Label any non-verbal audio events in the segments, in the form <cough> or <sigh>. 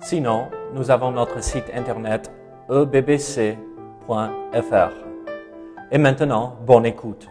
Sinon, nous avons notre site internet ebbc.fr. Et maintenant, bonne écoute.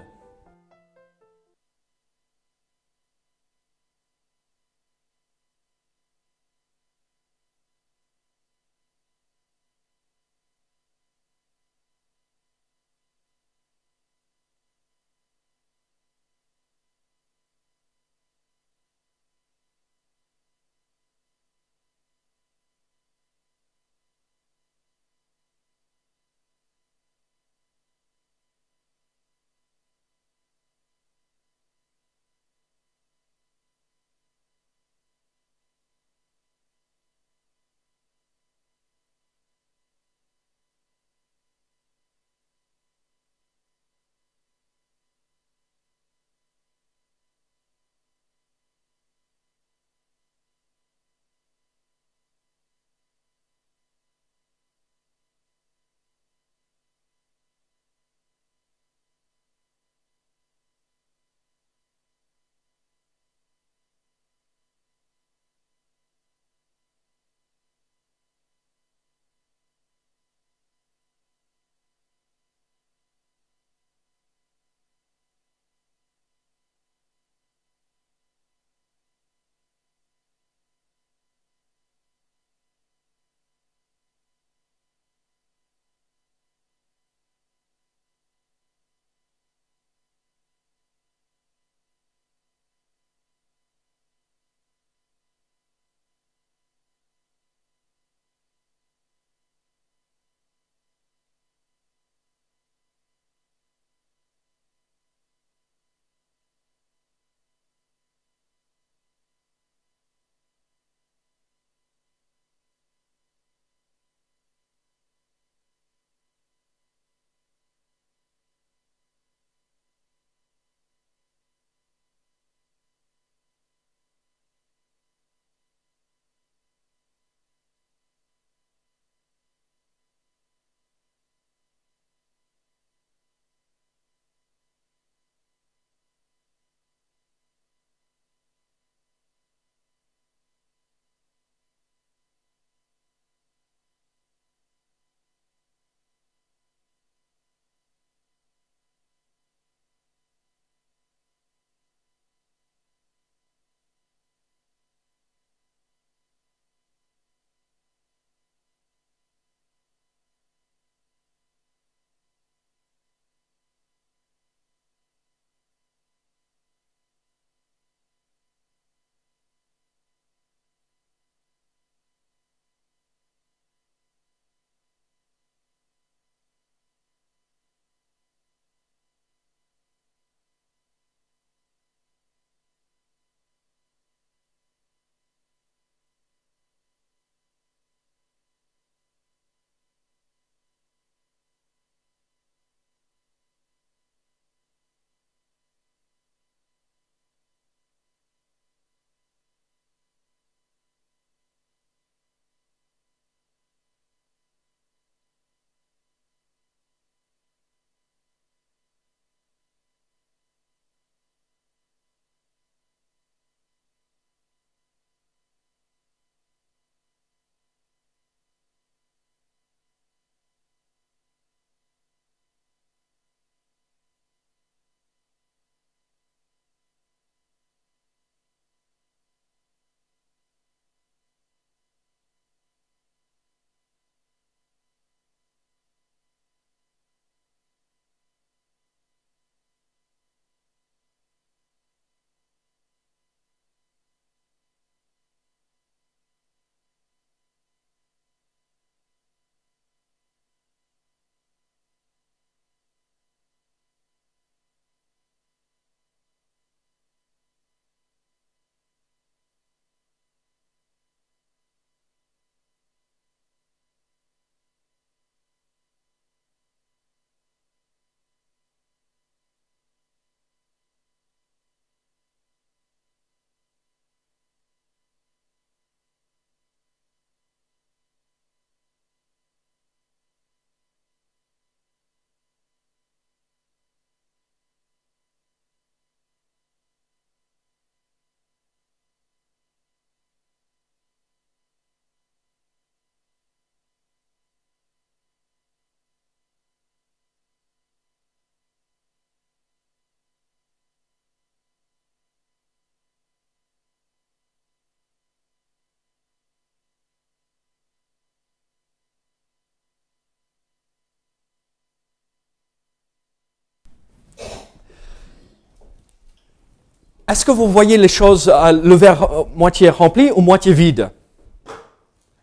Est-ce que vous voyez les choses, euh, le verre euh, moitié rempli ou moitié vide?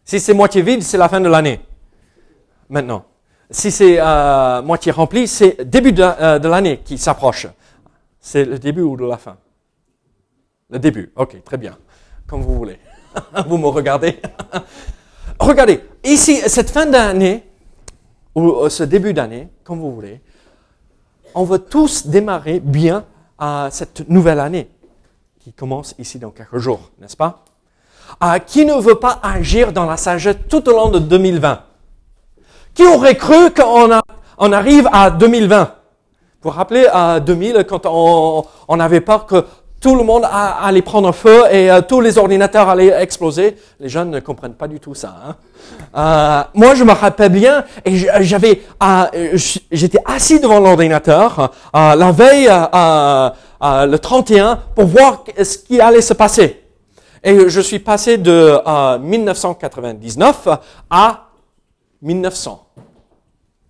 Si c'est moitié vide, c'est la fin de l'année. Maintenant. Si c'est euh, moitié rempli, c'est début de, l'année qui s'approche. C'est le début ou de la fin? Le début. Ok, très bien. Comme vous voulez. <laughs> vous me regardez. <laughs> Regardez, ici, cette fin d'année, ou ce début d'année, comme vous voulez, on veut tous démarrer bien à cette nouvelle année qui commence ici dans quelques jours, n'est-ce pas? Qui ne veut pas agir dans la sagesse tout au long de 2020 Qui aurait cru qu'on on arrive à 2020 Vous vous rappelez à 2000 quand on, on avait peur que tout le monde allait prendre feu et euh, tous les ordinateurs allaient exploser. Les jeunes ne comprennent pas du tout ça. Hein. Euh, moi, je me rappelle bien et j'avais, euh, j'étais assis devant l'ordinateur la veille, le 31, pour voir ce qui allait se passer. Et je suis passé de 1999 à 1900.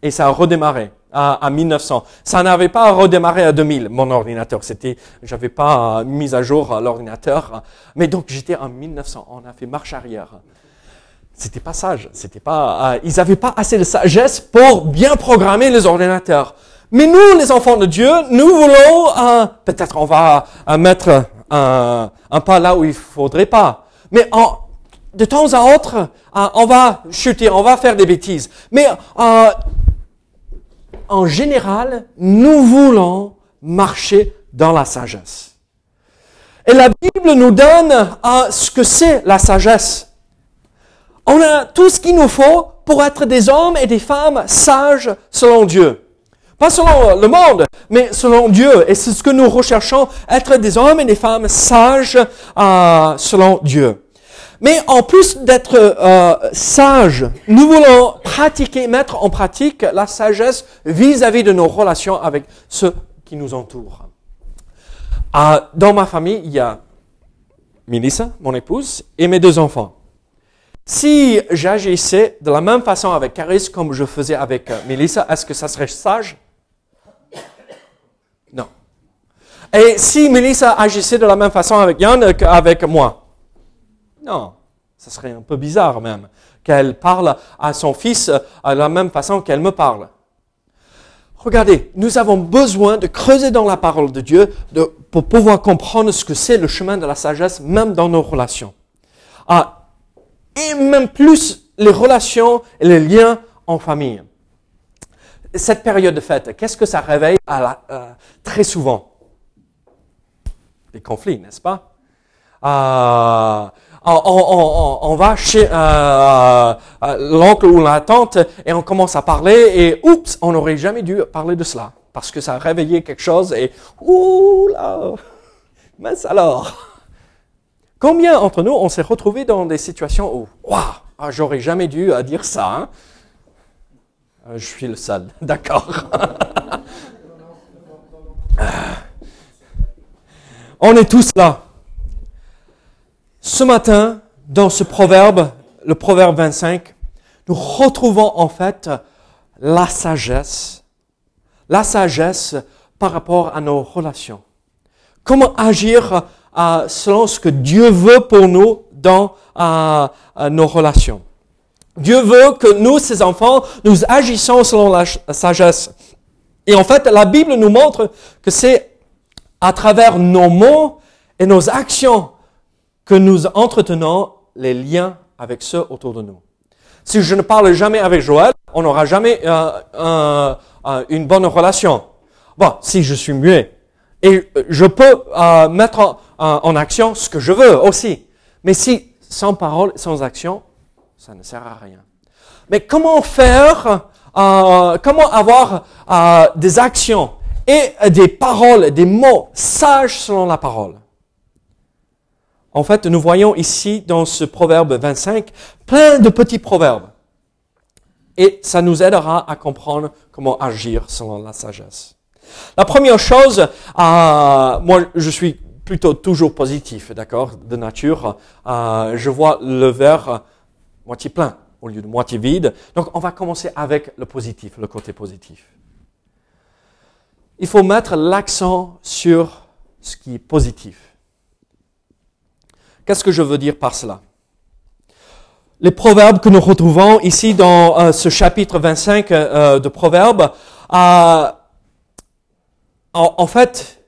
Et ça a redémarré à, 1900. Ça n'avait pas redémarré à 2000, mon ordinateur. C'était, j'avais pas mis à jour l'ordinateur. Mais donc, j'étais en 1900. On a fait marche arrière. C'était pas sage. C'était pas, euh, ils n'avaient pas assez de sagesse pour bien programmer les ordinateurs. Mais nous, les enfants de Dieu, nous voulons, euh, peut-être on va euh, mettre un, pas là où il faudrait pas. Mais de temps à autre, on va chuter, on va faire des bêtises. Mais en général, nous voulons marcher dans la sagesse. Et la Bible nous donne euh, ce que c'est la sagesse. On a tout ce qu'il nous faut pour être des hommes et des femmes sages selon Dieu. Pas selon le monde, mais selon Dieu. Et c'est ce que nous recherchons, être des hommes et des femmes sages euh, selon Dieu. Mais en plus d'être euh, sage, nous voulons pratiquer, mettre en pratique la sagesse vis-à-vis de nos relations avec ceux qui nous entourent. Euh, dans ma famille, il y a Melissa, mon épouse, et mes deux enfants. Si j'agissais de la même façon avec Caris comme je faisais avec euh, Melissa, est-ce que ça serait sage? Non. Et si Melissa agissait de la même façon avec Yann qu'avec moi non, ce serait un peu bizarre même qu'elle parle à son fils de la même façon qu'elle me parle. Regardez, nous avons besoin de creuser dans la parole de Dieu pour pouvoir comprendre ce que c'est le chemin de la sagesse, même dans nos relations. Ah, et même plus les relations et les liens en famille. Cette période de fête, qu'est-ce que ça réveille euh, très souvent? Des conflits, n'est-ce pas? Ah, on, va chez euh, euh, l'oncle ou la tante et on commence à parler et oups, on n'aurait jamais dû parler de cela parce que ça a réveillé quelque chose et ouh là, mais alors. Combien entre nous on s'est retrouvés dans des situations où waouh, ah, j'aurais jamais dû euh, dire ça. Hein? Je suis le seul, <laughs> d'accord. on est tous là. Ce matin, dans ce proverbe, le proverbe 25, nous retrouvons en fait la sagesse, la sagesse par rapport à nos relations. Comment agir euh, selon ce que Dieu veut pour nous dans euh, euh, nos relations. Dieu veut que nous, ses enfants, nous agissons selon la sagesse. Et en fait, la Bible nous montre que c'est à travers nos mots et nos actions que nous entretenons les liens avec ceux autour de nous. Si je ne parle jamais avec Joël, on n'aura jamais euh, euh, une bonne relation. Bon, si je suis muet, et je peux euh, mettre en, action ce que je veux aussi. Mais si sans parole, sans action, ça ne sert à rien. Mais comment faire, comment avoir des actions et des paroles, des mots sages selon la parole? En fait, nous voyons ici dans ce proverbe 25 plein de petits proverbes. Et ça nous aidera à comprendre comment agir selon la sagesse. La première chose, euh, moi je suis plutôt toujours positif, d'accord, de nature. Euh, je vois le verre moitié plein au lieu de moitié vide. Donc on va commencer avec le positif, le côté positif. Il faut mettre l'accent sur ce qui est positif. Qu'est-ce que je veux dire par cela? Les proverbes que nous retrouvons ici dans euh, ce chapitre 25 euh, de Proverbes, euh, en, fait,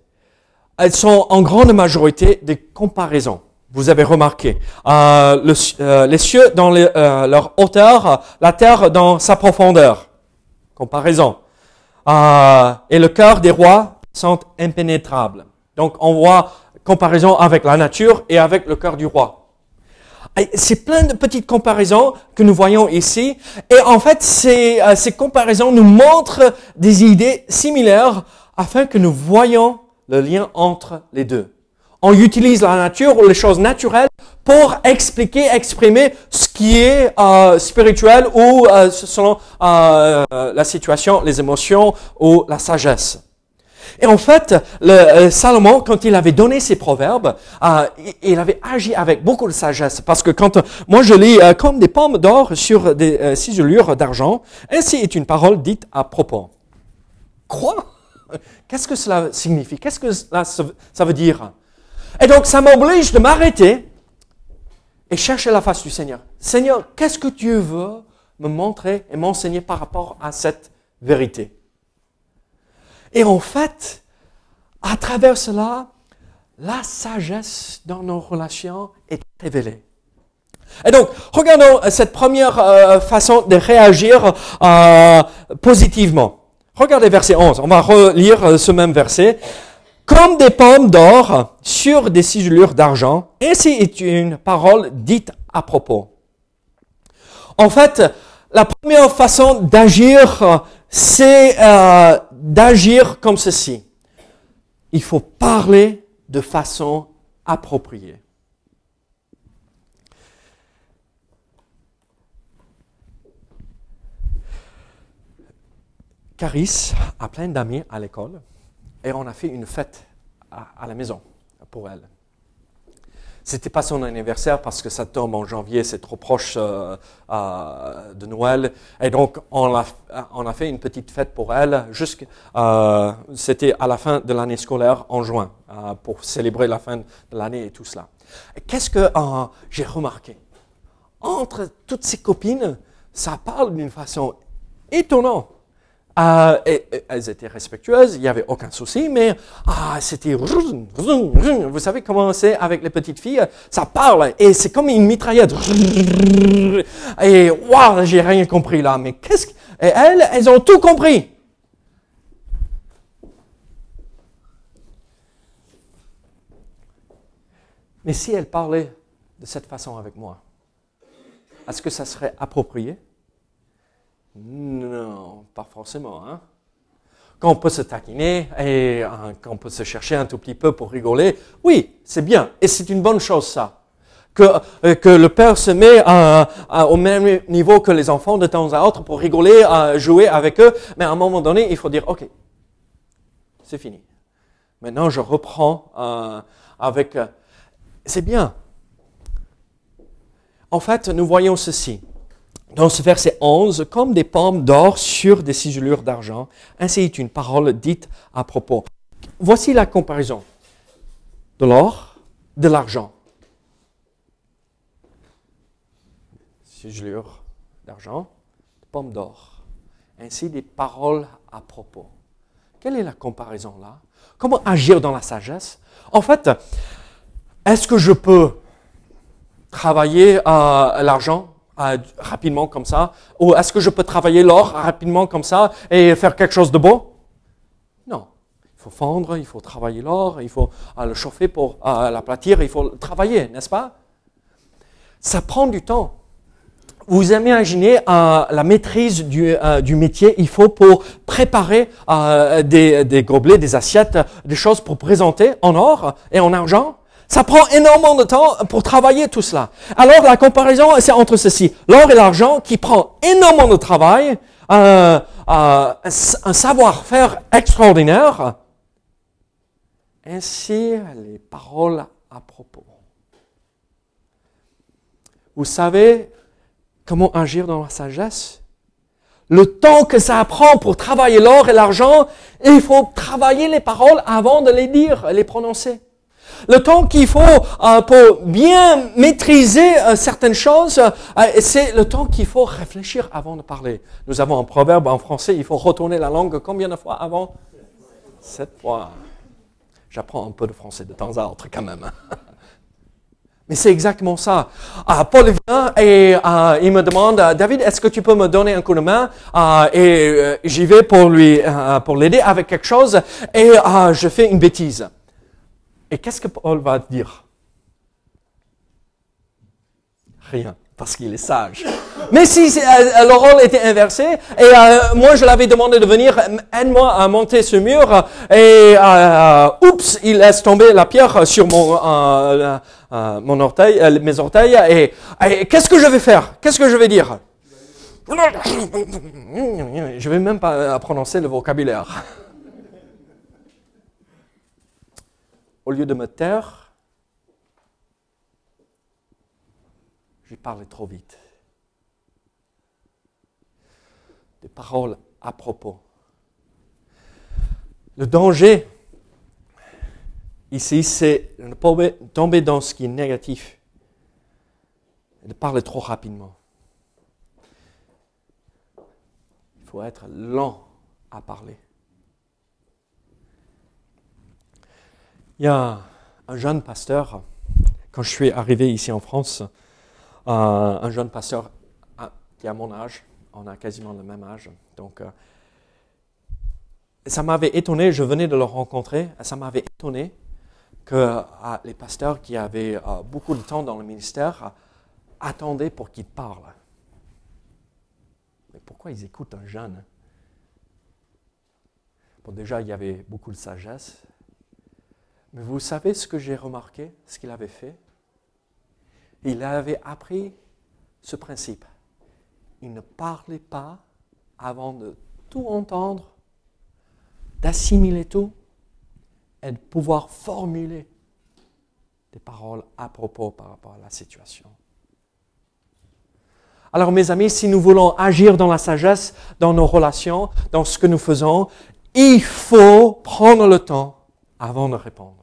elles sont en grande majorité des comparaisons. Vous avez remarqué, les cieux dans leur hauteur, la terre dans sa profondeur. Comparaison. et le cœur des rois sont impénétrables. Donc on voit comparaison avec la nature et avec le cœur du roi. C'est plein de petites comparaisons que nous voyons ici. Et en fait, ces, euh, ces comparaisons nous montrent des idées similaires afin que nous voyons le lien entre les deux. On utilise la nature ou les choses naturelles pour expliquer, exprimer ce qui est euh, spirituel ou euh, selon euh, la situation, les émotions ou la sagesse. Et en fait, euh, Salomon, quand il avait donné ses proverbes, euh, il avait agi avec beaucoup de sagesse. Parce que quand moi je lis euh, comme des pommes d'or sur des ciselures d'argent, ainsi est une parole dite à propos. Quoi? Qu'est-ce que cela signifie? Qu'est-ce que cela, ça veut dire? Et donc ça m'oblige de m'arrêter et chercher la face du Seigneur. Seigneur, qu'est-ce que tu veux me montrer et m'enseigner par rapport à cette vérité? Et en fait, à travers cela, la sagesse dans nos relations est révélée. Et donc, regardons cette première euh, façon de réagir euh, positivement. Regardez verset 11. On va relire euh, ce même verset. Comme des pommes d'or sur des ciselures d'argent, ainsi est une parole dite à propos. En fait, la première façon d'agir, c'est d'agir comme ceci. Il faut parler de façon appropriée. Caris a plein d'amis à l'école et on a fait une fête à, la maison pour elle. C'était pas son anniversaire parce que ça tombe en janvier, c'est trop proche euh, euh, de Noël. Et donc, on a, fait une petite fête pour elle. Euh, c'était à la fin de l'année scolaire en juin pour célébrer la fin de l'année et tout cela. Qu'est-ce que j'ai remarqué? Entre toutes ces copines, ça parle d'une façon étonnante. Euh, elles étaient respectueuses, il n'y avait aucun souci, mais ah, c'était... Vous savez comment c'est avec les petites filles? Ça parle, et c'est comme une mitraillette. Et waouh, j'ai rien compris là, mais qu'est-ce que... Et elles, elles ont tout compris. Mais si elles parlaient de cette façon avec moi, est-ce que ça serait approprié? Non, pas forcément. Hein? Quand on peut se taquiner et hein, quand on peut se chercher un tout petit peu pour rigoler, oui, c'est bien. Et c'est une bonne chose, ça. Que, euh, que le père se met au même niveau que les enfants de temps à autre pour rigoler, jouer avec eux. Mais à un moment donné, il faut dire, OK, c'est fini. Maintenant, je reprends euh, avec... Euh, c'est bien. En fait, nous voyons ceci dans ce verset 11, comme des pommes d'or sur des ciselures d'argent, ainsi est une parole dite à propos. Voici la comparaison de l'or, de l'argent. Ciselures d'argent, pommes d'or. Ainsi des paroles à propos. Quelle est la comparaison là? Comment agir dans la sagesse? En fait, est-ce que je peux travailler à l'argent? Rapidement comme ça? Ou est-ce que je peux travailler l'or rapidement comme ça et faire quelque chose de beau? Non. Il faut fondre, il faut travailler l'or, il faut euh, le chauffer pour euh, l'aplatir, il faut travailler, n'est-ce pas? Ça prend du temps. Vous imaginez euh, la maîtrise du, métier, il faut pour préparer des gobelets, des assiettes, des choses pour présenter en or et en argent. Ça prend énormément de temps pour travailler tout cela. Alors la comparaison, c'est entre ceci. L'or et l'argent qui prend énormément de travail, euh, euh, un savoir-faire extraordinaire, ainsi les paroles à propos. Vous savez comment agir dans la sagesse? Le temps que ça prend pour travailler l'or et l'argent, il faut travailler les paroles avant de les dire, les prononcer. Le temps qu'il faut euh, pour bien maîtriser euh, certaines choses, euh, c'est le temps qu'il faut réfléchir avant de parler. Nous avons un proverbe en français, il faut retourner la langue combien de fois avant? Sept fois. J'apprends un peu de français de temps à autre quand même. <laughs> Mais c'est exactement ça. Ah, Paul vient et il me demande, David, est-ce que tu peux me donner un coup de main Et j'y vais pour lui, pour l'aider avec quelque chose et je fais une bêtise. Et qu'est-ce que Paul va dire? Rien parce qu'il est sage. Mais si euh, le rôle était inversé, et euh, moi je l'avais demandé de venir, aide-moi à monter ce mur, et euh, oups, il laisse tomber la pierre sur mon, mon orteil, mes orteils, et, qu'est-ce que je vais faire? Qu'est-ce que je vais dire? Je vais même pas prononcer le vocabulaire. Au lieu de me taire, j'ai parlé trop vite. Des paroles à propos. Le danger ici, c'est de ne pas tomber dans ce qui est négatif et de parler trop rapidement. Il faut être lent à parler. Il y a un jeune pasteur, quand je suis arrivé ici en France, un jeune pasteur qui a mon âge, on a quasiment le même âge. Donc, euh, ça m'avait étonné, je venais de le rencontrer, ça m'avait étonné que euh, les pasteurs qui avaient euh, beaucoup de temps dans le ministère attendaient pour qu'ils parlent. Mais pourquoi ils écoutent un jeune? Bon, déjà, il y avait beaucoup de sagesse. Mais vous savez ce que j'ai remarqué, ce qu'il avait fait? Il avait appris ce principe. Il ne parlait pas avant de tout entendre, d'assimiler tout et de pouvoir formuler des paroles à propos par rapport à la situation. Alors mes amis, si nous voulons agir dans la sagesse, dans nos relations, dans ce que nous faisons, il faut prendre le temps avant de répondre.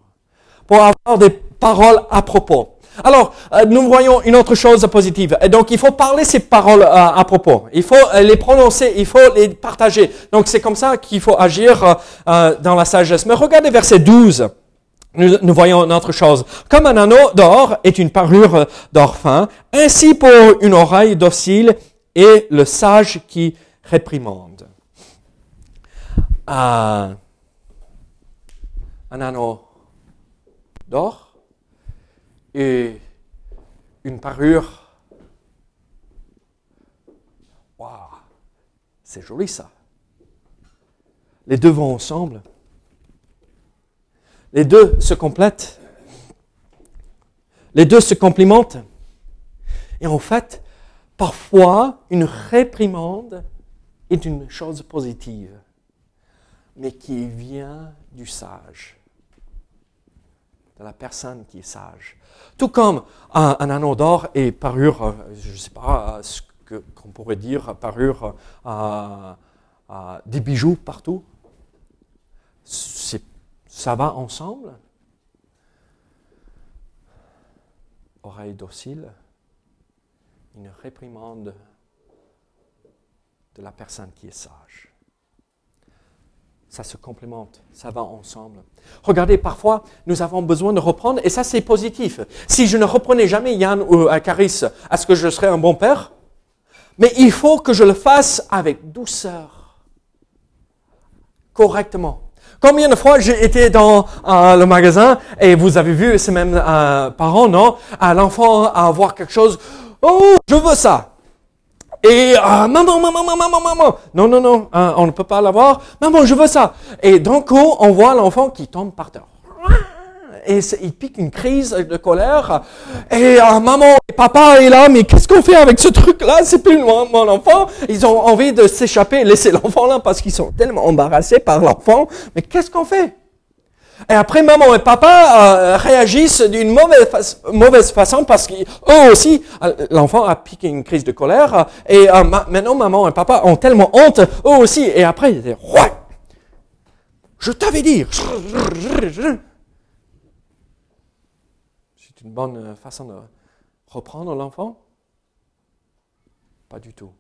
Pour avoir des paroles à propos. Alors, euh, nous voyons une autre chose positive. Et donc, il faut parler ces paroles euh, à propos. Il faut euh, les prononcer, il faut les partager. Donc, c'est comme ça qu'il faut agir dans la sagesse. Mais regardez verset 12. Nous, voyons une autre chose. Comme un anneau d'or est une parure d'or fin, ainsi pour une oreille docile et le sage qui réprimande. Un anneau d'or et une parure. Waouh, c'est joli ça. Les deux vont ensemble. Les deux se complètent. Les deux se complimentent. Et en fait, parfois, une réprimande est une chose positive, mais qui vient du sage, de la personne qui est sage. Tout comme un, anneau d'or et parure, euh, je ne sais pas ce qu'on pourrait dire, parure euh, euh, des bijoux partout. Ça va ensemble? Oreille docile, une réprimande de la personne qui est sage ça se complémente, ça va ensemble. Regardez, parfois, nous avons besoin de reprendre, et ça c'est positif. Si je ne reprenais jamais Yann ou Caris, est-ce que je serais un bon père Mais il faut que je le fasse avec douceur, correctement. Combien de fois j'ai été dans euh, le magasin et vous avez vu ces mêmes euh, parents, non L'enfant à voir quelque chose, oh, je veux ça. Et ah, maman, maman, maman, maman, maman. Non, non, non, hein, on ne peut pas l'avoir. Maman, je veux ça. Et d'un coup, on voit l'enfant qui tombe par terre. Et il pique une crise de colère. Et ah, maman et papa est là, mais qu'est-ce qu'on fait avec ce truc-là? C'est plus mon, mon, enfant. Ils ont envie de s'échapper, laisser l'enfant là parce qu'ils sont tellement embarrassés par l'enfant. Mais qu'est-ce qu'on fait? Et après, maman et papa euh, réagissent d'une mauvaise, mauvaise façon parce qu'eux aussi, euh, l'enfant a piqué une crise de colère. Et euh, maintenant, maman et papa ont tellement honte, eux aussi. Et après, ils disent, ouais, je t'avais dit. une bonne façon de reprendre l'enfant? Pas du tout.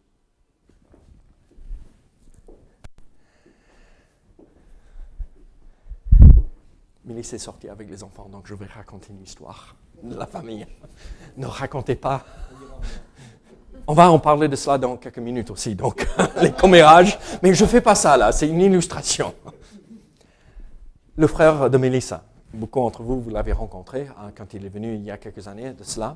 Mélisse est sortie avec les enfants, donc je vais raconter une histoire de la famille. Ne racontez pas. On va en parler de cela dans quelques minutes aussi, donc <laughs> les commérages. Mais je ne fais pas ça là, c'est une illustration. Le frère de Mélissa, beaucoup d'entre vous, vous l'avez rencontré hein, quand il est venu il y a quelques années de cela.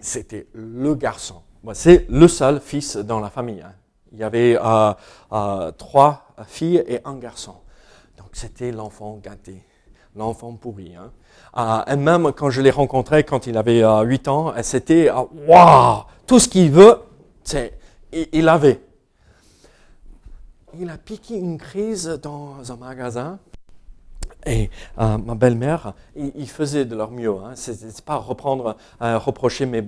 C'était le garçon. C'est le seul fils dans la famille. Hein. Il y avait euh, euh, trois filles et un garçon. Donc c'était l'enfant gâté, l'enfant pourri. Hein. Euh, et même quand je l'ai rencontré quand il avait 8 ans, c'était waouh, tout ce qu'il veut, c'est, il avait. Il a piqué une crise dans un magasin et euh, ma belle-mère, ils, faisaient de leur mieux. Hein. Ce n'est pas reprendre, euh, reprocher mes,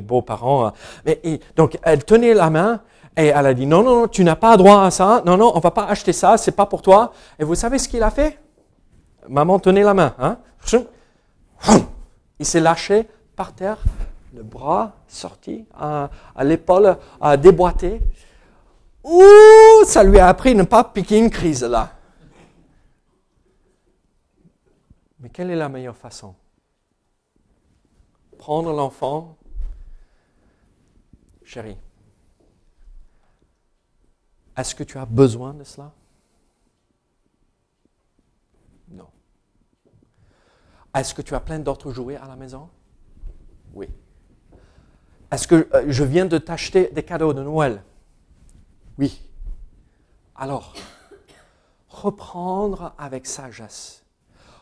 beaux-parents. Hein. Mais, donc, elle tenait la main et elle a dit, non, non, tu n'as pas droit à ça. Non, non, on va pas acheter ça, c'est pas pour toi. Et vous savez ce qu'il a fait? Maman tenait la main. Hein. Il s'est lâché par terre, le bras sorti, à, l'épaule déboîté. Ouh, ça lui a appris ne pas piquer une crise là. Mais quelle est la meilleure façon? Prendre l'enfant, chérie, est-ce que tu as besoin de cela? Non. Est-ce que tu as plein d'autres jouets à la maison? Oui. Est-ce que euh, je viens de t'acheter des cadeaux de Noël? Oui. Alors, reprendre avec sagesse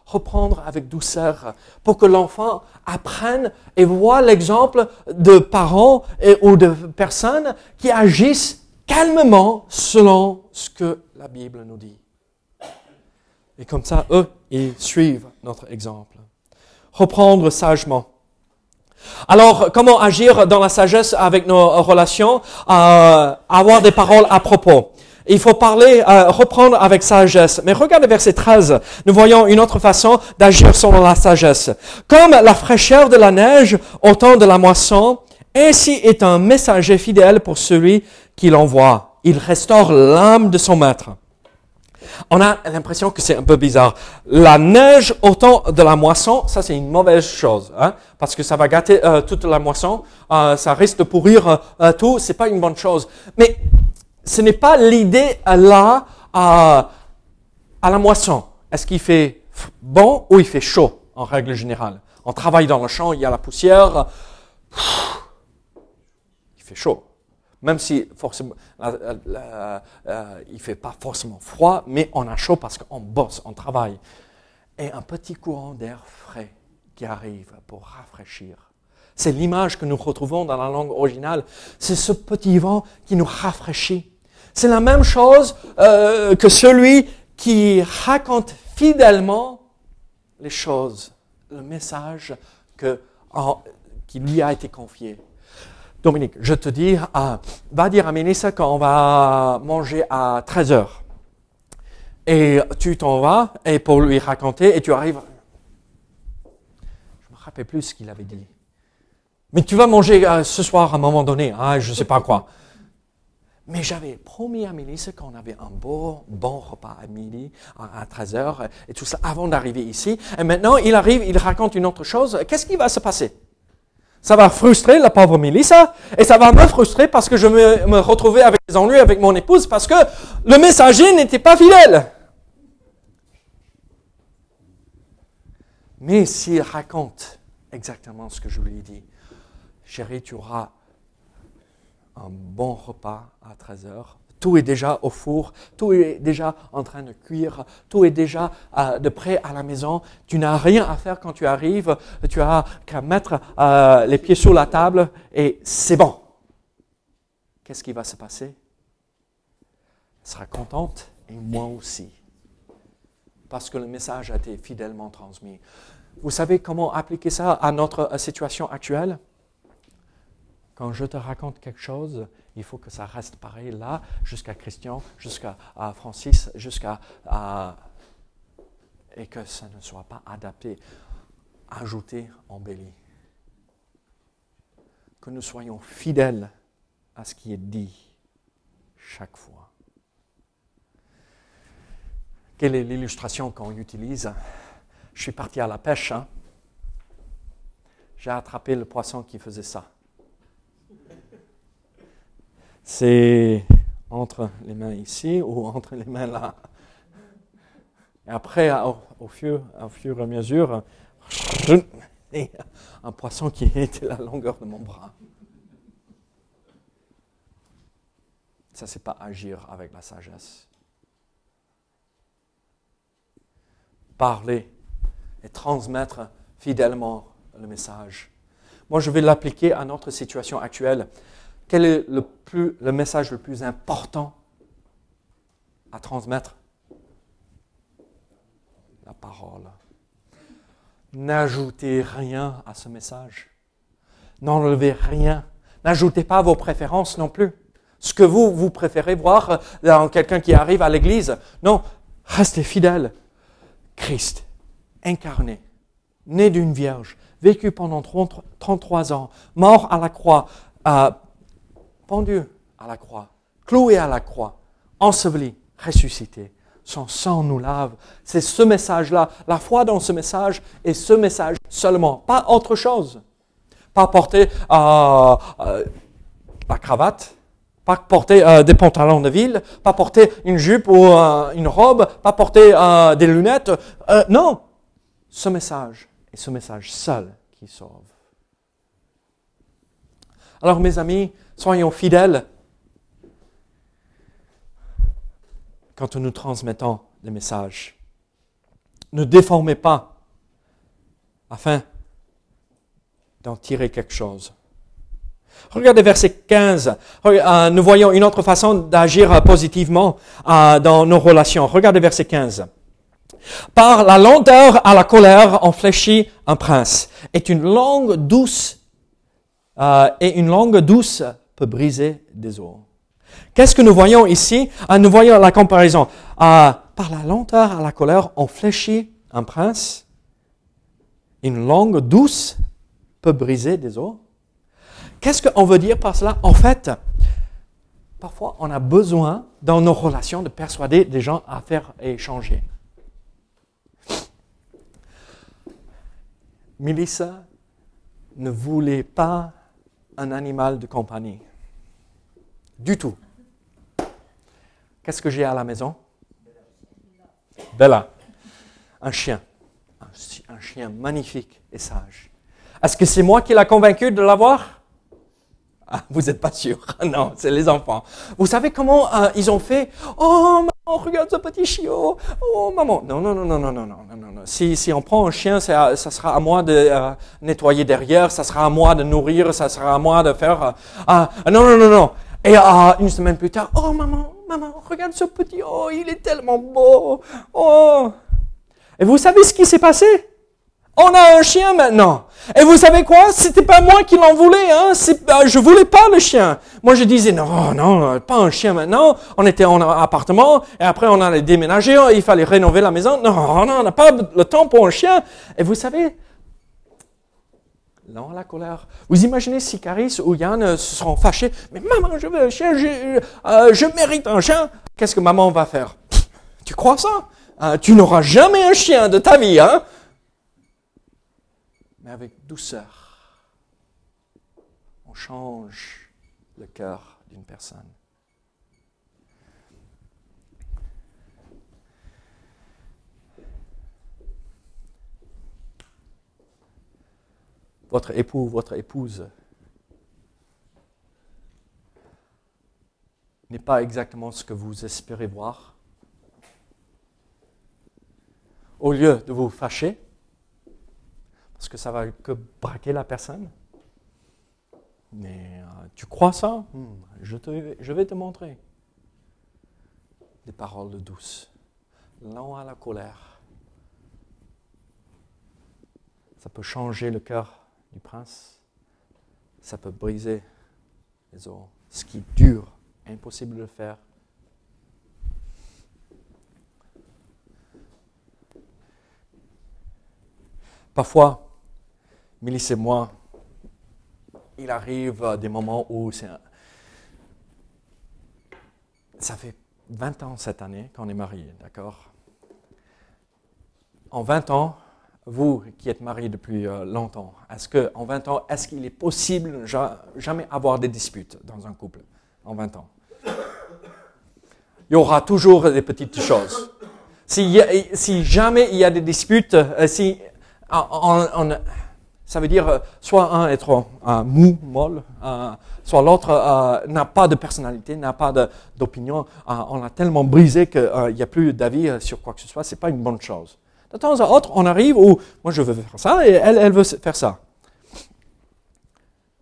reprendre avec douceur pour que l'enfant apprenne et voit l'exemple de parents ou de personnes qui agissent calmement selon ce que la Bible nous dit. Et comme ça, eux, ils suivent notre exemple. Reprendre sagement. Alors, comment agir dans la sagesse avec nos relations? Euh, Avoir des paroles à propos. Il faut parler, euh, reprendre avec sagesse. Mais regardez verset 13. Nous voyons une autre façon d'agir selon la sagesse. Comme la fraîcheur de la neige au temps de la moisson, ainsi est un messager fidèle pour celui qui l'envoie. Il restaure l'âme de son maître. On a l'impression que c'est un peu bizarre. La neige au temps de la moisson, ça c'est une mauvaise chose, hein, parce que ça va gâter euh, toute la moisson, euh, ça risque de pourrir euh, tout, c'est pas une bonne chose. Mais ce n'est pas l'idée là à la moisson. Est-ce qu'il fait bon ou il fait chaud en règle générale? On travaille dans le champ, il y a la poussière, il fait chaud. Même si euh, il fait pas forcément froid, mais on a chaud parce qu'on bosse, on travaille. Et un petit courant d'air frais qui arrive pour rafraîchir. C'est l'image que nous retrouvons dans la langue originale. C'est ce petit vent qui nous rafraîchit. C'est la même chose euh, que celui qui raconte fidèlement les choses, le message qui lui a été confié. Dominique, je te dis, ah, va dire à Mélissa qu'on va manger à 13 heures. Et tu t'en vas, et pour lui raconter, et tu arrives. Je me rappelle plus ce qu'il avait dit. Mais tu vas manger euh, ce soir à un moment donné, hein, je ne sais pas quoi. Mais j'avais promis à Mélissa qu'on avait un beau, bon repas à midi, à 13h, et tout ça, avant d'arriver ici. Et maintenant, il arrive, il raconte une autre chose. Qu'est-ce qui va se passer? Ça va frustrer la pauvre Mélissa, et ça va me frustrer parce que je me, retrouvais avec des ennuis avec mon épouse, parce que le messager n'était pas fidèle. Mais s'il raconte exactement ce que je lui ai dit, chérie, tu auras un bon repas à 13 heures. Tout est déjà au four, tout est déjà en train de cuire, tout est déjà euh, de près à la maison. Tu n'as rien à faire quand tu arrives, tu as qu'à mettre euh, les pieds sur la table et c'est bon. Qu'est-ce qui va se passer? Elle sera contente et moi aussi, parce que le message a été fidèlement transmis. Vous savez comment appliquer ça à notre euh, situation actuelle? Quand je te raconte quelque chose, il faut que ça reste pareil là, jusqu'à Christian, jusqu'à Francis, jusqu'à... et que ça ne soit pas adapté, ajouté, embelli. Que nous soyons fidèles à ce qui est dit chaque fois. Quelle est l'illustration qu'on utilise? Je suis parti à la pêche. Hein. J'ai attrapé le poisson qui faisait ça. C'est entre les mains ici ou entre les mains là. Et après, au, fur, et à mesure, un poisson qui était la longueur de mon bras. Ça, c'est pas agir avec la sagesse. Parler et transmettre fidèlement le message. Moi, je vais l'appliquer à notre situation actuelle. Quel est le, message le plus important à transmettre? La parole. N'ajoutez rien à ce message. N'enlevez rien. N'ajoutez pas vos préférences non plus. Ce que vous, vous préférez voir dans quelqu'un qui arrive à l'église. Non, restez fidèle. Christ, incarné, né d'une vierge, vécu pendant 33 ans, mort à la croix, euh, pendu à la croix, cloué à la croix, enseveli, ressuscité. Son sang nous lave. C'est ce message-là, la foi dans ce message et ce message seulement, pas autre chose. Pas porter euh, euh, la cravate, pas porter euh, des pantalons de ville, pas porter une jupe ou une robe, pas porter des lunettes. non, ce message est ce message seul qui sauve. Alors mes amis, Soyons fidèles quand nous transmettons les messages. Ne déformez pas afin d'en tirer quelque chose. Regardez verset 15. Euh, nous voyons une autre façon d'agir positivement euh, dans nos relations. Regardez verset 15. Par la lenteur à la colère, on fléchit un prince. Et une langue douce, euh, et une langue douce peut briser des os. Qu'est-ce que nous voyons ici? Ah, Nous voyons la comparaison. Ah, par la lenteur à la colère, on fléchit un prince. Une langue douce peut briser des os. Qu'est-ce qu'on veut dire par cela? En fait, parfois, on a besoin, dans nos relations, de persuader des gens à faire et échanger. Melissa ne voulait pas un animal de compagnie. Du tout. Qu'est-ce que j'ai à la maison? Bella. Un chien. Un, chien magnifique et sage. Est-ce que c'est moi qui l'ai convaincu de l'avoir? Ah, Vous n'êtes pas sûr. <laughs> non, c'est les enfants. Vous savez comment euh, ils ont fait Oh, maman, regarde ce petit chiot. Oh, maman. Non, non, non, non, non, non, non, non, non. Si, si on prend un chien, ça, ça sera à moi de euh, nettoyer derrière, ça sera à moi de nourrir, ça sera à moi de faire. Euh, ah, non, non, non, non. Et euh, une semaine plus tard, oh maman, maman, regarde ce petit, oh, il est tellement beau. Oh. Et vous savez ce qui s'est passé? On a un chien maintenant. Et vous savez quoi? C'était pas moi qui l'en voulais. Hein euh, je voulais pas le chien. Moi, je disais non, non, pas un chien maintenant. On était en appartement et après on allait déménager. Il fallait rénover la maison. Non, non, on n'a pas le temps pour un chien. Et vous savez, non, la colère. Vous imaginez si Caris ou Yann euh, se seront fâchés. Mais maman, je veux un chien, je, euh, mérite un chien. Qu'est-ce que maman va faire? Tu crois ça? Hein, Tu n'auras jamais un chien de ta vie, hein Mais avec douceur, on change le cœur d'une personne. votre époux, votre épouse n'est pas exactement ce que vous espérez voir, au lieu de vous fâcher, parce que ça va que braquer la personne, mais euh, tu crois ça? Hmm, je, te, je vais te montrer. Des paroles douces, lent à la colère. Ça peut changer le cœur du prince, ça peut briser les os. Ce qui est dur, impossible de faire. parfois, Mélisse et moi, il arrive des moments où c'est ça fait 20 ans cette année qu'on est mariés, d'accord? En 20 ans, vous qui êtes mariés depuis euh, longtemps, est-ce que en 20 ans, est-ce qu'il est possible jamais avoir des disputes dans un couple en 20 ans? Il y aura toujours des petites choses. Si, si jamais il y a des disputes, euh, si on, ça veut dire euh, soit un est trop mou, molle, soit l'autre n'a pas de personnalité, n'a pas d'opinion. on l'a tellement brisé qu'il n'y a plus d'avis sur quoi que ce soit. C'est pas une bonne chose. De temps à autre, on arrive où moi je veux faire ça et elle, elle veut faire ça.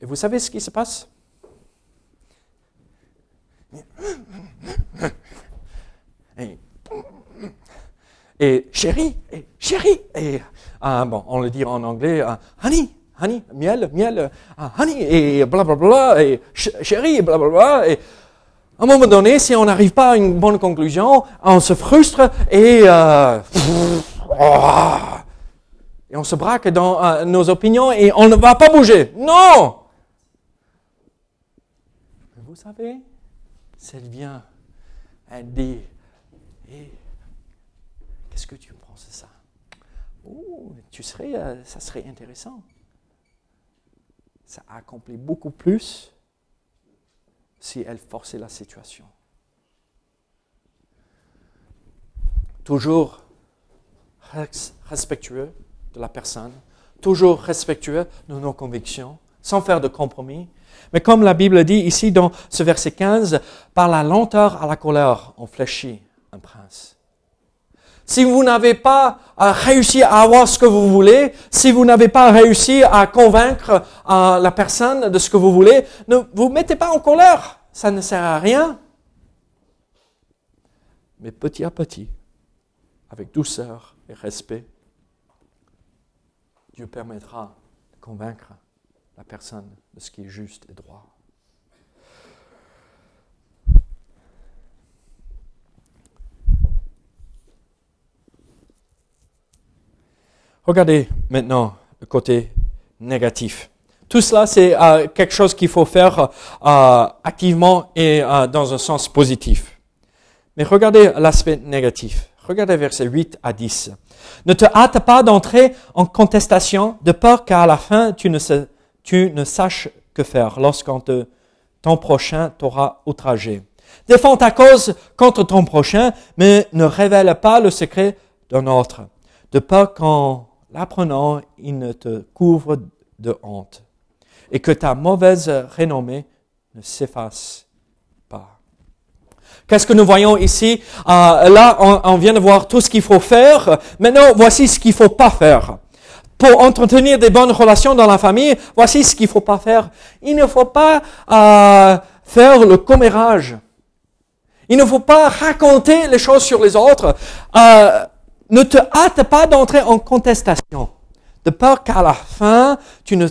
Et vous savez ce qui se passe? Et, chérie, et chérie, et ah, on le dit en anglais, ah, honey, honey, miel, miel, ah, honey, et blablabla, bla, bla, et chérie, blablabla, bla, bla, et à un moment donné, si on n'arrive pas à une bonne conclusion, on se frustre et euh, <laughs> on se braque dans euh, nos opinions et on ne va pas bouger. Non! vous savez, elle vient, elle dit, qu'est-ce que tu penses de ça? Oh, tu serais, euh, ça serait intéressant. Ça accomplit beaucoup plus si elle forçait la situation. Toujours respectueux de la personne, toujours respectueux de nos convictions, sans faire de compromis. Mais comme la Bible dit ici dans ce verset 15, par la lenteur à la colère, on fléchit un prince. Si vous n'avez pas réussi à avoir ce que vous voulez, si vous n'avez pas réussi à convaincre la personne de ce que vous voulez, ne vous mettez pas en colère. Ça ne sert à rien. Mais petit à petit, avec douceur, et respect, Dieu permettra de convaincre la personne de ce qui est juste et droit. Regardez maintenant le côté négatif. Tout cela, c'est euh, quelque chose qu'il faut faire euh, activement et euh, dans un sens positif. Mais regardez l'aspect négatif. Regardez versets 8 à 10. Ne te hâte pas d'entrer en contestation de peur qu'à la fin tu ne, saches que faire lorsqu'on ton prochain t'aura outragé. Défends ta cause contre ton prochain, mais ne révèle pas le secret d'un autre, de peur qu'en l'apprenant, il ne te couvre de honte, et que ta mauvaise renommée ne s'efface Qu'est-ce que nous voyons ici? Euh, Là, on, vient de voir tout ce qu'il faut faire. Maintenant, voici ce qu'il faut pas faire. Pour entretenir des bonnes relations dans la famille, voici ce qu'il faut pas faire. Il ne faut pas euh, faire le commérage. Il ne faut pas raconter les choses sur les autres. Euh, ne te hâte pas d'entrer en contestation, de peur qu'à la fin, tu ne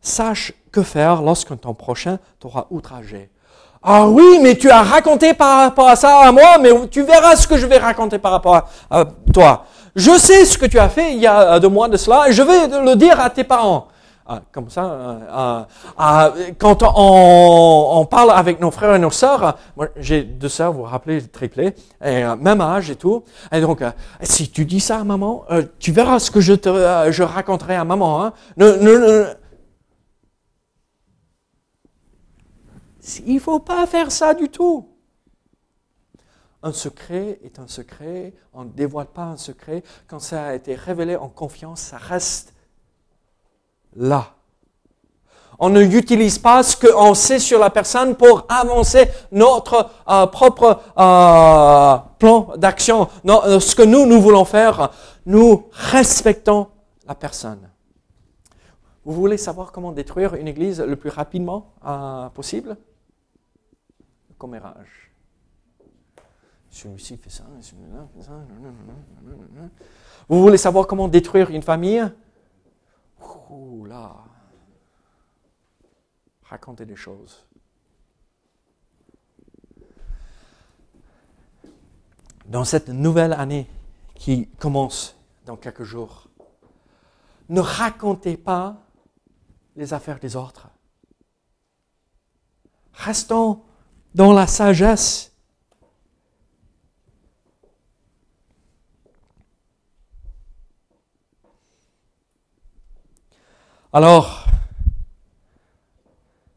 saches que faire lorsque ton prochain t'aura outragé. Ah oui, mais tu as raconté par rapport à ça à moi, mais tu verras ce que je vais raconter par rapport à, toi. Je sais ce que tu as fait il y a deux mois de cela et je vais le dire à tes parents. Ah, comme ça, euh, euh, quand on, parle avec nos frères et nos sœurs, moi j'ai deux sœurs, vous vous rappelez, triplé, et, euh, même âge et tout. Et donc, si tu dis ça à maman, tu verras ce que je te je raconterai à maman. Hein. ne, Il ne faut pas faire ça du tout. Un secret est un secret, on ne dévoile pas un secret. Quand ça a été révélé en confiance, ça reste là. On ne utilise pas ce qu'on sait sur la personne pour avancer notre euh, propre euh, plan d'action, euh, ce que nous, nous voulons faire. Nous respectons la personne. Vous voulez savoir comment détruire une église le plus rapidement possible? Commérage. Celui-ci fait ça, celui-là fait ça. Vous voulez savoir comment détruire une famille? Ouh là Racontez des choses. Dans cette nouvelle année qui commence dans quelques jours, ne racontez pas les affaires des autres. Restons dans la sagesse. Alors,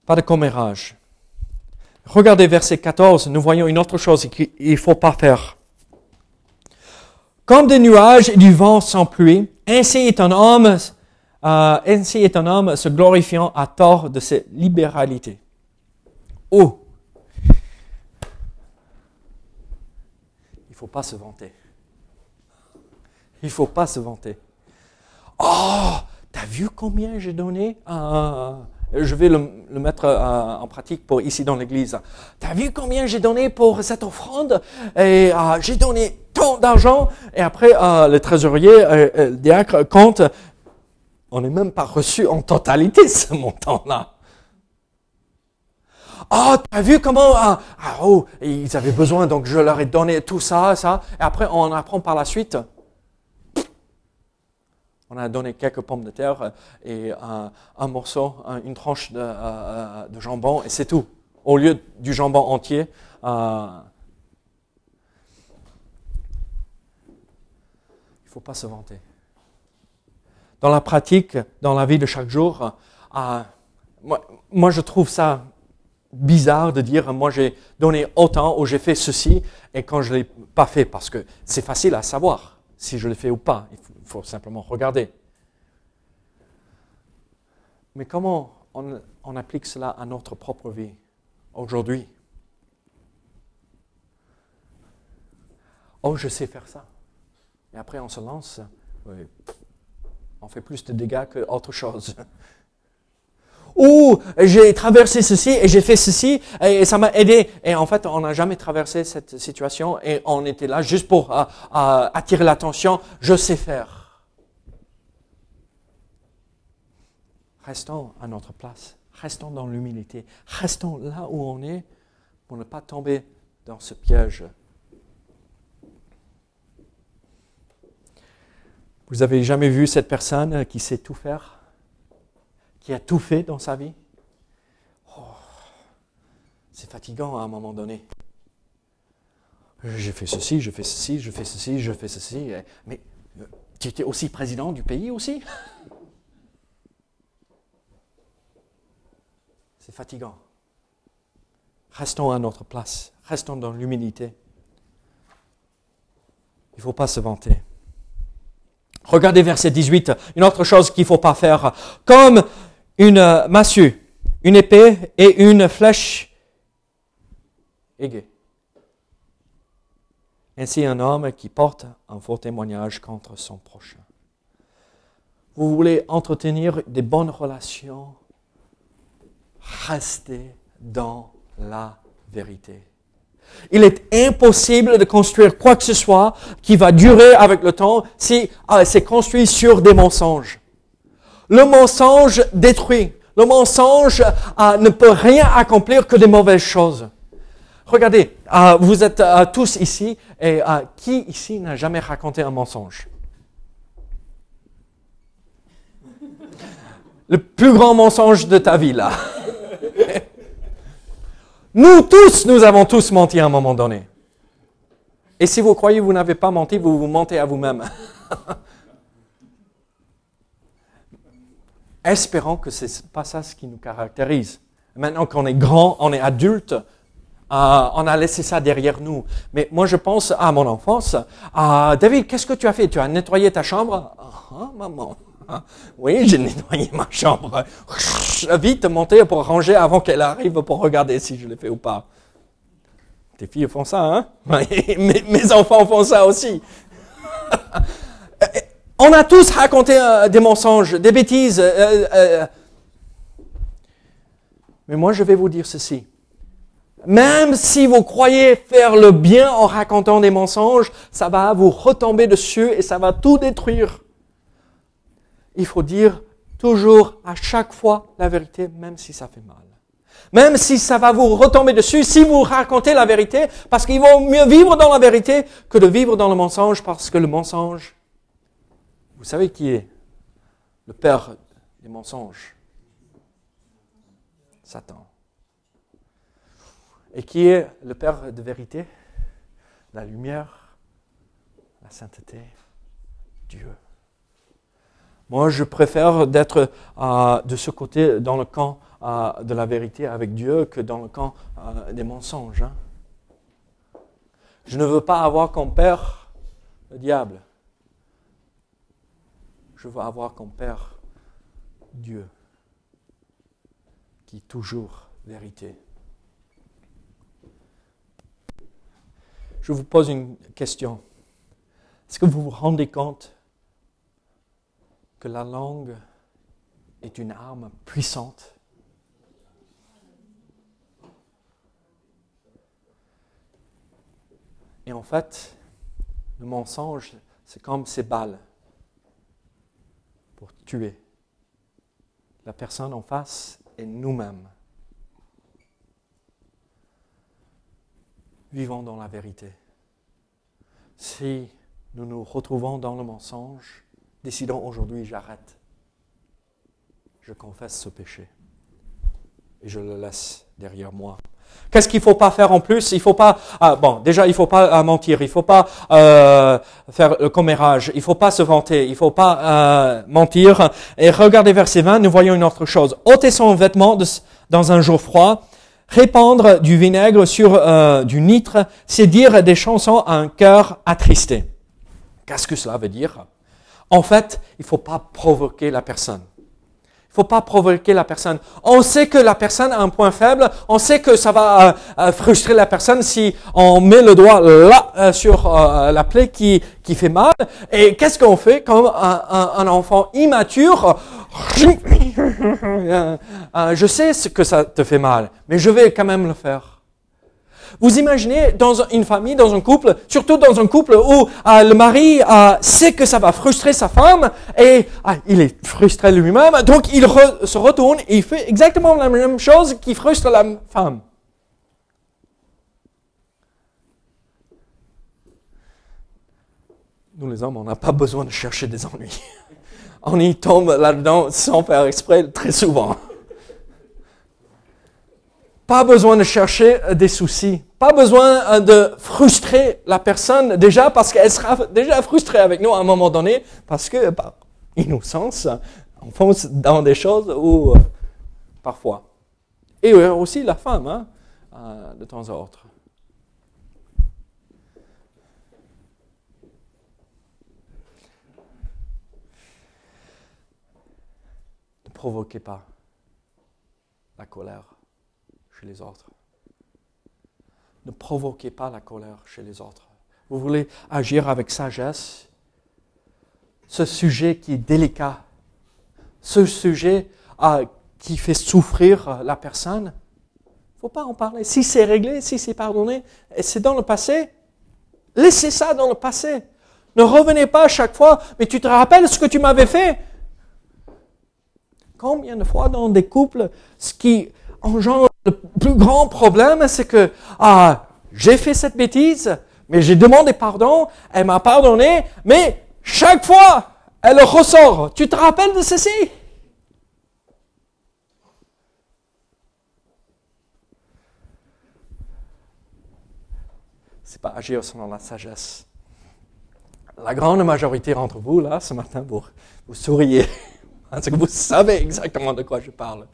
pas de commérage. Regardez verset 14, nous voyons une autre chose qu'il ne faut pas faire. Comme des nuages et du vent sans pluie, ainsi est un homme, euh, ainsi est un homme se glorifiant à tort de ses libéralités. Oh! Il ne faut pas se vanter. Il ne faut pas se vanter. Oh! T'as vu combien j'ai donné je vais le, mettre euh, en pratique pour ici dans l'église. Tu as vu combien j'ai donné pour cette offrande? Et euh, j'ai donné tant d'argent. Et après, euh, le trésorier, le diacre compte. On n'est même pas reçu en totalité <laughs> ce montant-là. Oh, tu as vu comment ah, oh, ils avaient besoin, donc je leur ai donné tout ça, ça. Et après, on apprend par la suite on a donné quelques pommes de terre et un, morceau, une tranche de, euh, de, jambon, et c'est tout. Au lieu du jambon entier. Euh, il ne faut pas se vanter. Dans la pratique, dans la vie de chaque jour, euh, moi, je trouve ça bizarre de dire moi j'ai donné autant ou j'ai fait ceci et quand je ne l'ai pas fait parce que c'est facile à savoir si je le fais ou pas. Simplement regarder. Mais comment on, applique cela à notre propre vie aujourd'hui? Oh, je sais faire ça. Et après, on se lance. on fait plus de dégâts qu'autre chose. Ou j'ai traversé ceci et j'ai fait ceci et ça m'a aidé. Et en fait, on n'a jamais traversé cette situation et on était là juste pour euh, euh, attirer l'attention. Je sais faire. Restons à notre place. Restons dans l'humilité. Restons là où on est pour ne pas tomber dans ce piège. Vous avez jamais vu cette personne qui sait tout faire, qui a tout fait dans sa vie oh, C'est fatigant à un moment donné. J'ai fait ceci, je fais ceci, je fais ceci, je fais ceci. Mais euh, tu étais aussi président du pays aussi? <laughs> C'est fatigant. Restons à notre place. Restons dans l'humilité. Il ne faut pas se vanter. Regardez verset 18. Une autre chose qu'il ne faut pas faire. Comme une massue, une épée et une flèche aiguë. Ainsi un homme qui porte un faux témoignage contre son prochain. Vous voulez entretenir des bonnes relations? Rester dans la vérité. Il est impossible de construire quoi que ce soit qui va durer avec le temps si ah, c'est construit sur des mensonges. Le mensonge détruit. Le mensonge ah, ne peut rien accomplir que des mauvaises choses. Regardez, ah, vous êtes tous ici et qui ici n'a jamais raconté un mensonge? Le plus grand mensonge de ta vie là. <laughs> Nous tous, nous avons tous menti à un moment donné. Et si vous croyez que vous n'avez pas menti, vous vous mentez à vous-même. <laughs> Espérons que ce n'est pas ça ce qui nous caractérise. Maintenant qu'on est grand, on est adulte, euh, on a laissé ça derrière nous. Mais moi, je pense à mon enfance. Euh, David, qu'est-ce que tu as fait? Tu as nettoyé ta chambre? Ah, maman. Ah, oui, j'ai nettoyé ma chambre. Vite monter pour ranger avant qu'elle arrive pour regarder si je l'ai fait ou pas. Tes filles font ça, hein? <laughs> Mes, enfants font ça aussi. <laughs> On a tous raconté euh, des mensonges, des bêtises. Euh, euh. Mais moi, je vais vous dire ceci. Même si vous croyez faire le bien en racontant des mensonges, ça va vous retomber dessus et ça va tout détruire il faut dire toujours à chaque fois la vérité, même si ça fait mal. Même si ça va vous retomber dessus, si vous racontez la vérité, parce qu'il vaut mieux vivre dans la vérité que de vivre dans le mensonge, parce que le mensonge, vous savez qui est le père des mensonges? Satan. Et qui est le père de vérité? La lumière, la sainteté, Dieu. Moi, je préfère d'être euh, de ce côté dans le camp euh, de la vérité avec Dieu que dans le camp euh, des mensonges. Hein. Je ne veux pas avoir comme père le diable. Je veux avoir comme père Dieu, qui est toujours vérité. Je vous pose une question. Est-ce que vous vous rendez compte que la langue est une arme puissante? Et en fait, le mensonge, c'est comme ces balles tuer la personne en face et nous-mêmes. Vivons dans la vérité. Si nous nous retrouvons dans le mensonge, décidons aujourd'hui, j'arrête. Je confesse ce péché et je le laisse derrière moi. Qu'est-ce qu'il ne faut pas faire en plus? Il faut pas, ah, bon, déjà, il faut pas euh, mentir, il faut pas euh, faire le commérage, il faut pas se vanter, il faut pas euh, mentir. Et regardez verset 20, nous voyons une autre chose. ôter son vêtement dans un jour froid, répandre du vinaigre sur euh, du nitre, c'est dire des chansons à un cœur attristé. Qu'est-ce que cela veut dire? En fait, il faut pas provoquer la personne faut pas provoquer la personne. On sait que la personne a un point faible, on sait que ça va euh, euh, frustrer la personne si on met le doigt là euh, sur la plaie qui, qui fait mal. Et qu'est-ce qu'on fait comme un, un, enfant immature <laughs> Je sais que ça te fait mal, mais je vais quand même le faire. Vous imaginez dans une famille, dans un couple, surtout dans un couple où euh, le mari euh, sait que ça va frustrer sa femme et ah, il est frustré lui-même, donc il se retourne et il fait exactement la même chose qui frustre la femme. Nous les hommes, on n'a pas besoin de chercher des ennuis. <laughs> On y tombe là-dedans sans faire exprès très souvent. Pas besoin de chercher euh, des soucis. Pas besoin euh, de frustrer la personne déjà parce qu'elle sera déjà frustrée avec nous à un moment donné parce que par innocence, on fonce dans des choses où euh, parfois. Et aussi la femme, hein, de temps à autre. Ne provoquez pas la colère les autres. Ne provoquez pas la colère chez les autres. Vous voulez agir avec sagesse. Ce sujet qui est délicat, ce sujet euh, qui fait souffrir la personne, il ne faut pas en parler. Si c'est réglé, si c'est pardonné, c'est dans le passé, laissez ça dans le passé. Ne revenez pas à chaque fois, mais tu te rappelles ce que tu m'avais fait Combien de fois dans des couples, ce qui engendre le plus grand problème, c'est que ah, j'ai fait cette bêtise, mais j'ai demandé pardon, elle m'a pardonné, mais chaque fois, elle ressort. Tu te rappelles de ceci? C'est pas agir selon la sagesse. La grande majorité d'entre vous, là, ce matin, vous, vous souriez, <laughs> parce que vous savez exactement de quoi je parle.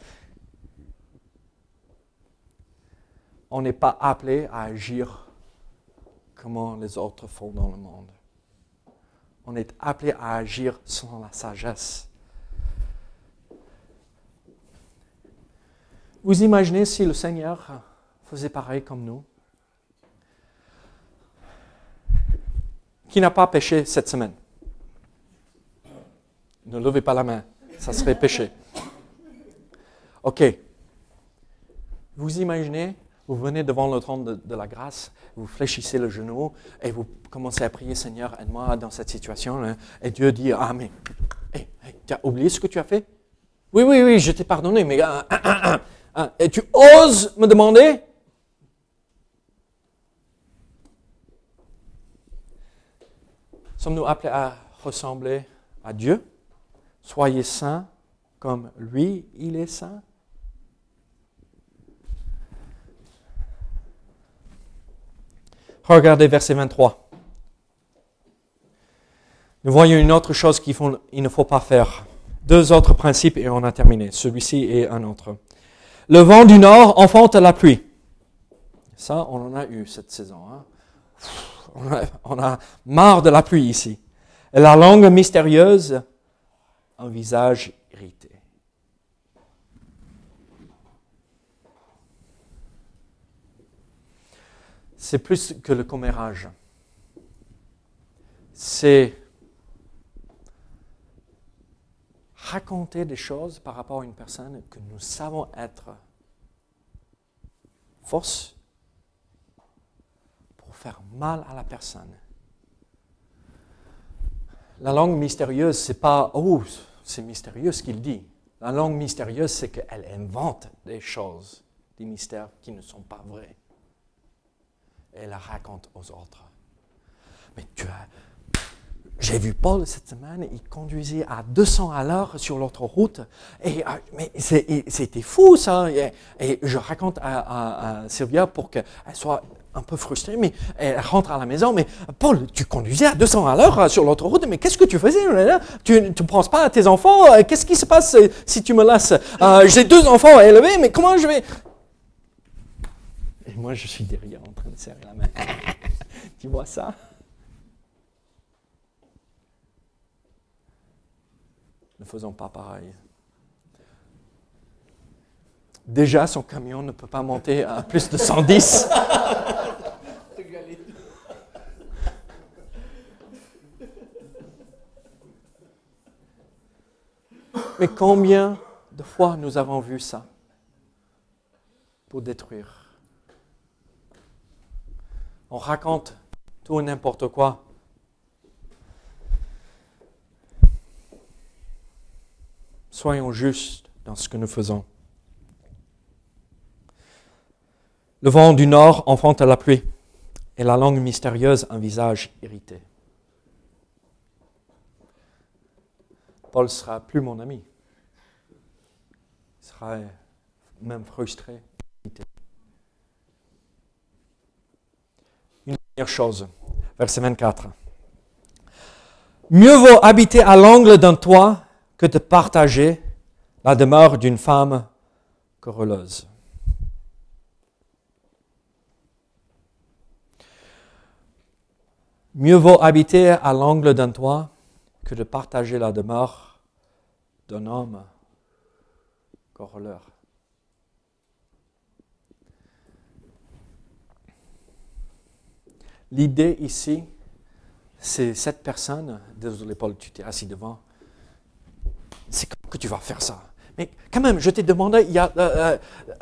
On n'est pas appelé à agir comme les autres font dans le monde. On est appelé à agir selon la sagesse. Vous imaginez si le Seigneur faisait pareil comme nous Qui n'a pas péché cette semaine? Ne levez pas la main, ça serait péché. OK. Vous imaginez vous venez devant le trône de, la grâce, vous fléchissez le genou et vous commencez à prier, Seigneur, aide-moi dans cette situation. Et Dieu dit, ah mais, tu as oublié ce que tu as fait? Oui, oui, oui, je t'ai pardonné, mais... Euh, et tu oses me demander? Sommes-nous appelés à ressembler à Dieu? Soyez saints comme lui, il est saint. Regardez verset 23. Nous voyons une autre chose qu'il ne faut pas faire. Deux autres principes et on a terminé. Celui-ci et un autre. Le vent du nord enfante la pluie. Ça, on en a eu cette saison. Hein. On, a, on, a, marre de la pluie ici. Et la langue mystérieuse, un visage irrité. C'est plus que le commérage. C'est raconter des choses par rapport à une personne que nous savons être fausse pour faire mal à la personne. La langue mystérieuse, c'est pas oh, c'est mystérieux ce qu'il dit. La langue mystérieuse, c'est qu'elle invente des choses, des mystères qui ne sont pas vrais. Et elle la raconte aux autres. Mais tu as, j'ai vu Paul cette semaine, il conduisait à 200 à l'heure sur l'autre route. Et, ah, mais c'était fou ça. Et, je raconte à, Sylvia pour qu'elle soit un peu frustrée, mais elle rentre à la maison. Mais Paul, tu conduisais à 200 à l'heure sur l'autre route, mais qu'est-ce que tu faisais Tu ne penses pas à tes enfants? Qu'est-ce qui se passe si tu me laisses euh, J'ai deux enfants à élever, mais comment je vais moi, je suis derrière en train de serrer la main. <laughs> tu vois ça Ne faisons pas pareil. Déjà, son camion ne peut pas monter à plus de 110. Mais combien de fois nous avons vu ça pour détruire? On raconte tout et n'importe quoi Soyons justes dans ce que nous faisons. Le vent du nord enfante la pluie, et la langue mystérieuse un visage irrité. Paul sera plus mon ami. Il sera même frustré. Chose, verset 24. Mieux vaut habiter à l'angle d'un toit que de partager la demeure d'une femme querelleuse. Mieux vaut habiter à l'angle d'un toit que de partager la demeure d'un homme querelleur. L'idée ici, c'est cette personne, désolé Paul, tu t'es assis devant, c'est que tu vas faire ça? Mais quand même, je t'ai demandé il y a euh, euh,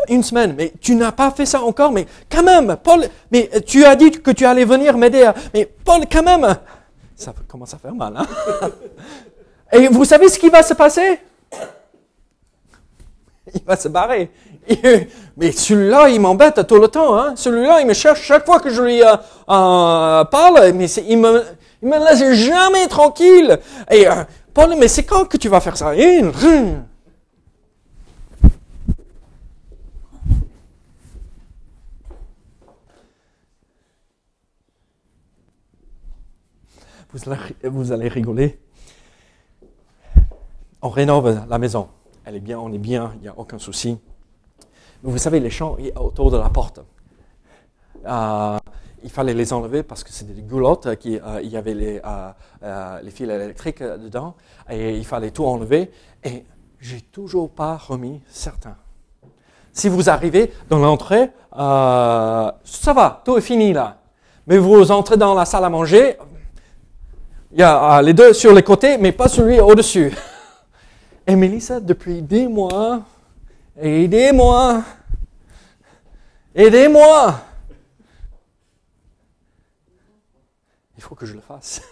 une semaine, mais tu n'as pas fait ça encore, mais quand même, Paul, mais tu as dit que tu allais venir m'aider, mais Paul, quand même, ça commence à faire mal. Hein? <laughs> Et vous savez ce qui va se passer? Il va se barrer. Mais celui-là, il m'embête tout le temps. Hein? Celui-là, il me cherche chaque fois que je lui euh, parle, mais il me, il me laisse jamais tranquille. Et Paul, mais c'est quand que tu vas faire ça? Vous allez rigoler. On rénove la maison. Elle est bien, on est bien, il n'y a aucun souci. Mais vous savez, les champs autour de la porte. Euh, il fallait les enlever parce que c'était des goulottes, qui, euh, il y avait les, euh, euh, les fils électriques dedans, et il fallait tout enlever. Et j'ai toujours pas remis certains. Si vous arrivez dans l'entrée, ça va, tout est fini là. Mais vous entrez dans la salle à manger, il y a les deux sur les côtés, mais pas celui au-dessus. <laughs> Et Mélissa, depuis des mois, aidez-moi, aidez-moi. il faut que je le fasse.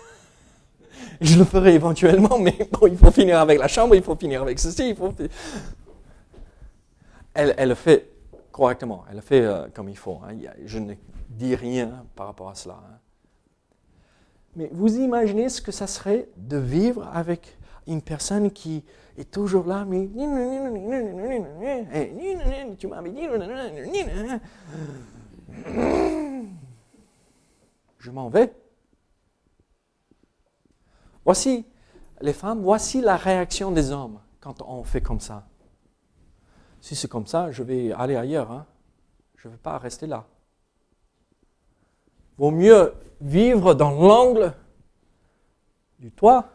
<laughs> je le ferai éventuellement, mais bon, il faut finir avec la chambre, il faut finir avec ceci, il faut... Elle, le fait correctement, elle le fait euh, comme il faut. Hein. Je ne dis rien par rapport à cela. Hein. Mais vous imaginez ce que ça serait de vivre avec une personne qui est toujours là, mais tu m'avais dit, je m'en vais. Voici les femmes, voici la réaction des hommes quand on fait comme ça. Si c'est comme ça, je vais aller ailleurs. Hein. Je ne vais pas rester là. Vaut mieux vivre dans l'angle du toit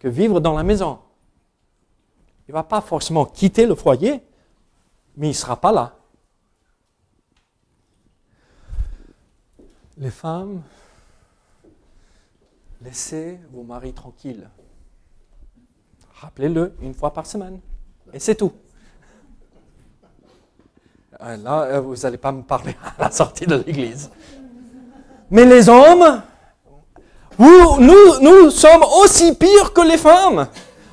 que vivre dans la maison. Il ne va pas forcément quitter le foyer, mais il ne sera pas là. Les femmes, laissez vos maris tranquilles. Rappelez-le une fois par semaine. Et c'est tout. Euh, là, euh, vous n'allez pas me parler <laughs> à la sortie de l'église. Mais les hommes, nous, sommes aussi pires que les femmes.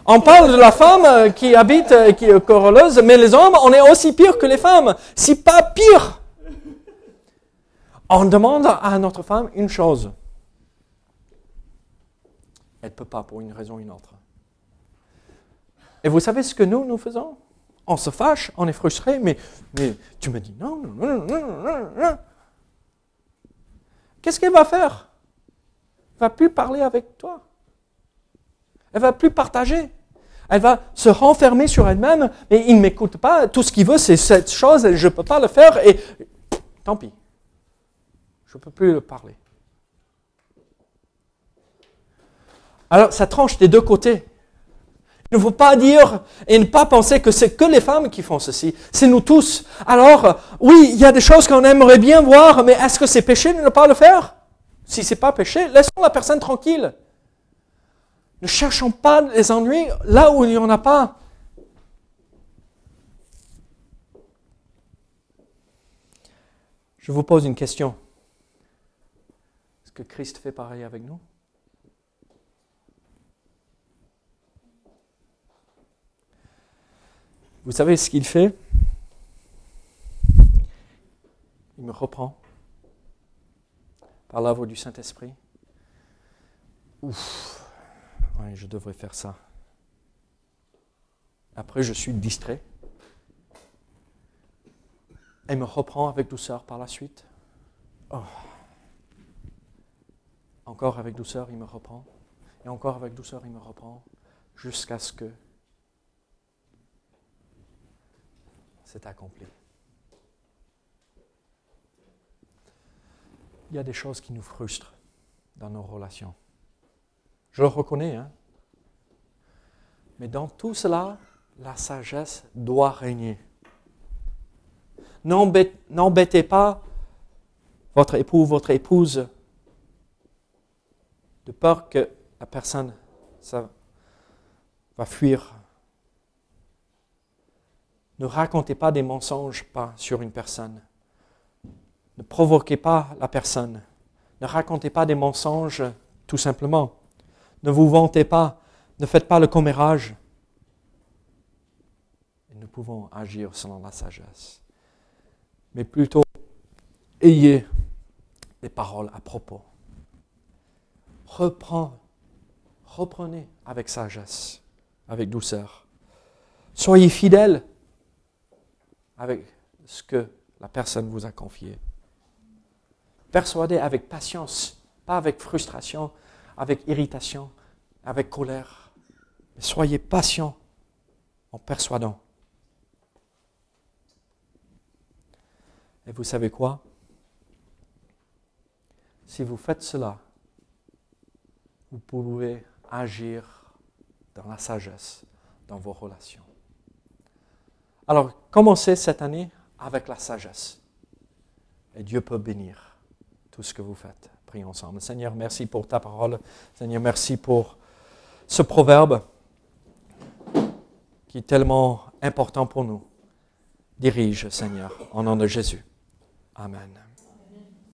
On parle de la femme euh, qui habite, qui est corolleuse, mais les hommes, on est aussi pires que les femmes, si pas pire. On demande à notre femme une chose. Elle ne peut pas pour une raison ou une autre. Et vous savez ce que nous, nous faisons? On se fâche, on est frustré, mais, mais tu me dis non, non, non, non, non, non. Qu'est-ce qu'elle va faire? Elle va plus parler avec toi. Elle va plus partager. Elle va se renfermer sur elle-même, mais il ne m'écoute pas. Tout ce qu'il veut, c'est cette chose, et je ne peux pas le faire, et tant pis. Je ne peux plus le parler. Alors, ça tranche des deux côtés. Il ne faut pas dire et ne pas penser que c'est que les femmes qui font ceci. C'est nous tous. Alors, oui, il y a des choses qu'on aimerait bien voir, mais est-ce que c'est péché de ne pas le faire? Si c'est pas péché, laissons la personne tranquille. Ne cherchons pas les ennuis là où il n'y en a pas. Je vous pose une question. Est-ce que Christ fait pareil avec nous? Vous savez ce qu'il fait? Il me reprend par voix du Saint-Esprit. Ouf, je devrais faire ça. Après, je suis distrait. Il me reprend avec douceur par la suite. Oh. Encore avec douceur, il me reprend. Et encore avec douceur, il me reprend. Jusqu'à ce que c'est accompli. Il y a des choses qui nous frustrent dans nos relations. Je le reconnais, hein? Mais dans tout cela, la sagesse doit régner. N'embêtez pas votre époux, votre épouse, de peur que la personne va fuir ne racontez pas des mensonges pas sur une personne. Ne provoquez pas la personne. Ne racontez pas des mensonges tout simplement. Ne vous vantez pas. Ne faites pas le commérage. Nous pouvons agir selon la sagesse. Mais plutôt, ayez des paroles à propos. reprenez avec sagesse, avec douceur. Soyez fidèles avec ce que la personne vous a confié. Persuadez avec patience, pas avec frustration, avec irritation, avec colère. Mais soyez patient en persuadant. Et vous savez quoi? Si vous faites cela, vous pouvez agir dans la sagesse dans vos relations. Alors, commencez cette année avec la sagesse. Et Dieu peut bénir tout ce que vous faites. Prions ensemble. Seigneur, merci pour ta parole. Seigneur, merci pour ce proverbe qui est tellement important pour nous. Dirige, Seigneur, au nom de Jésus. Amen.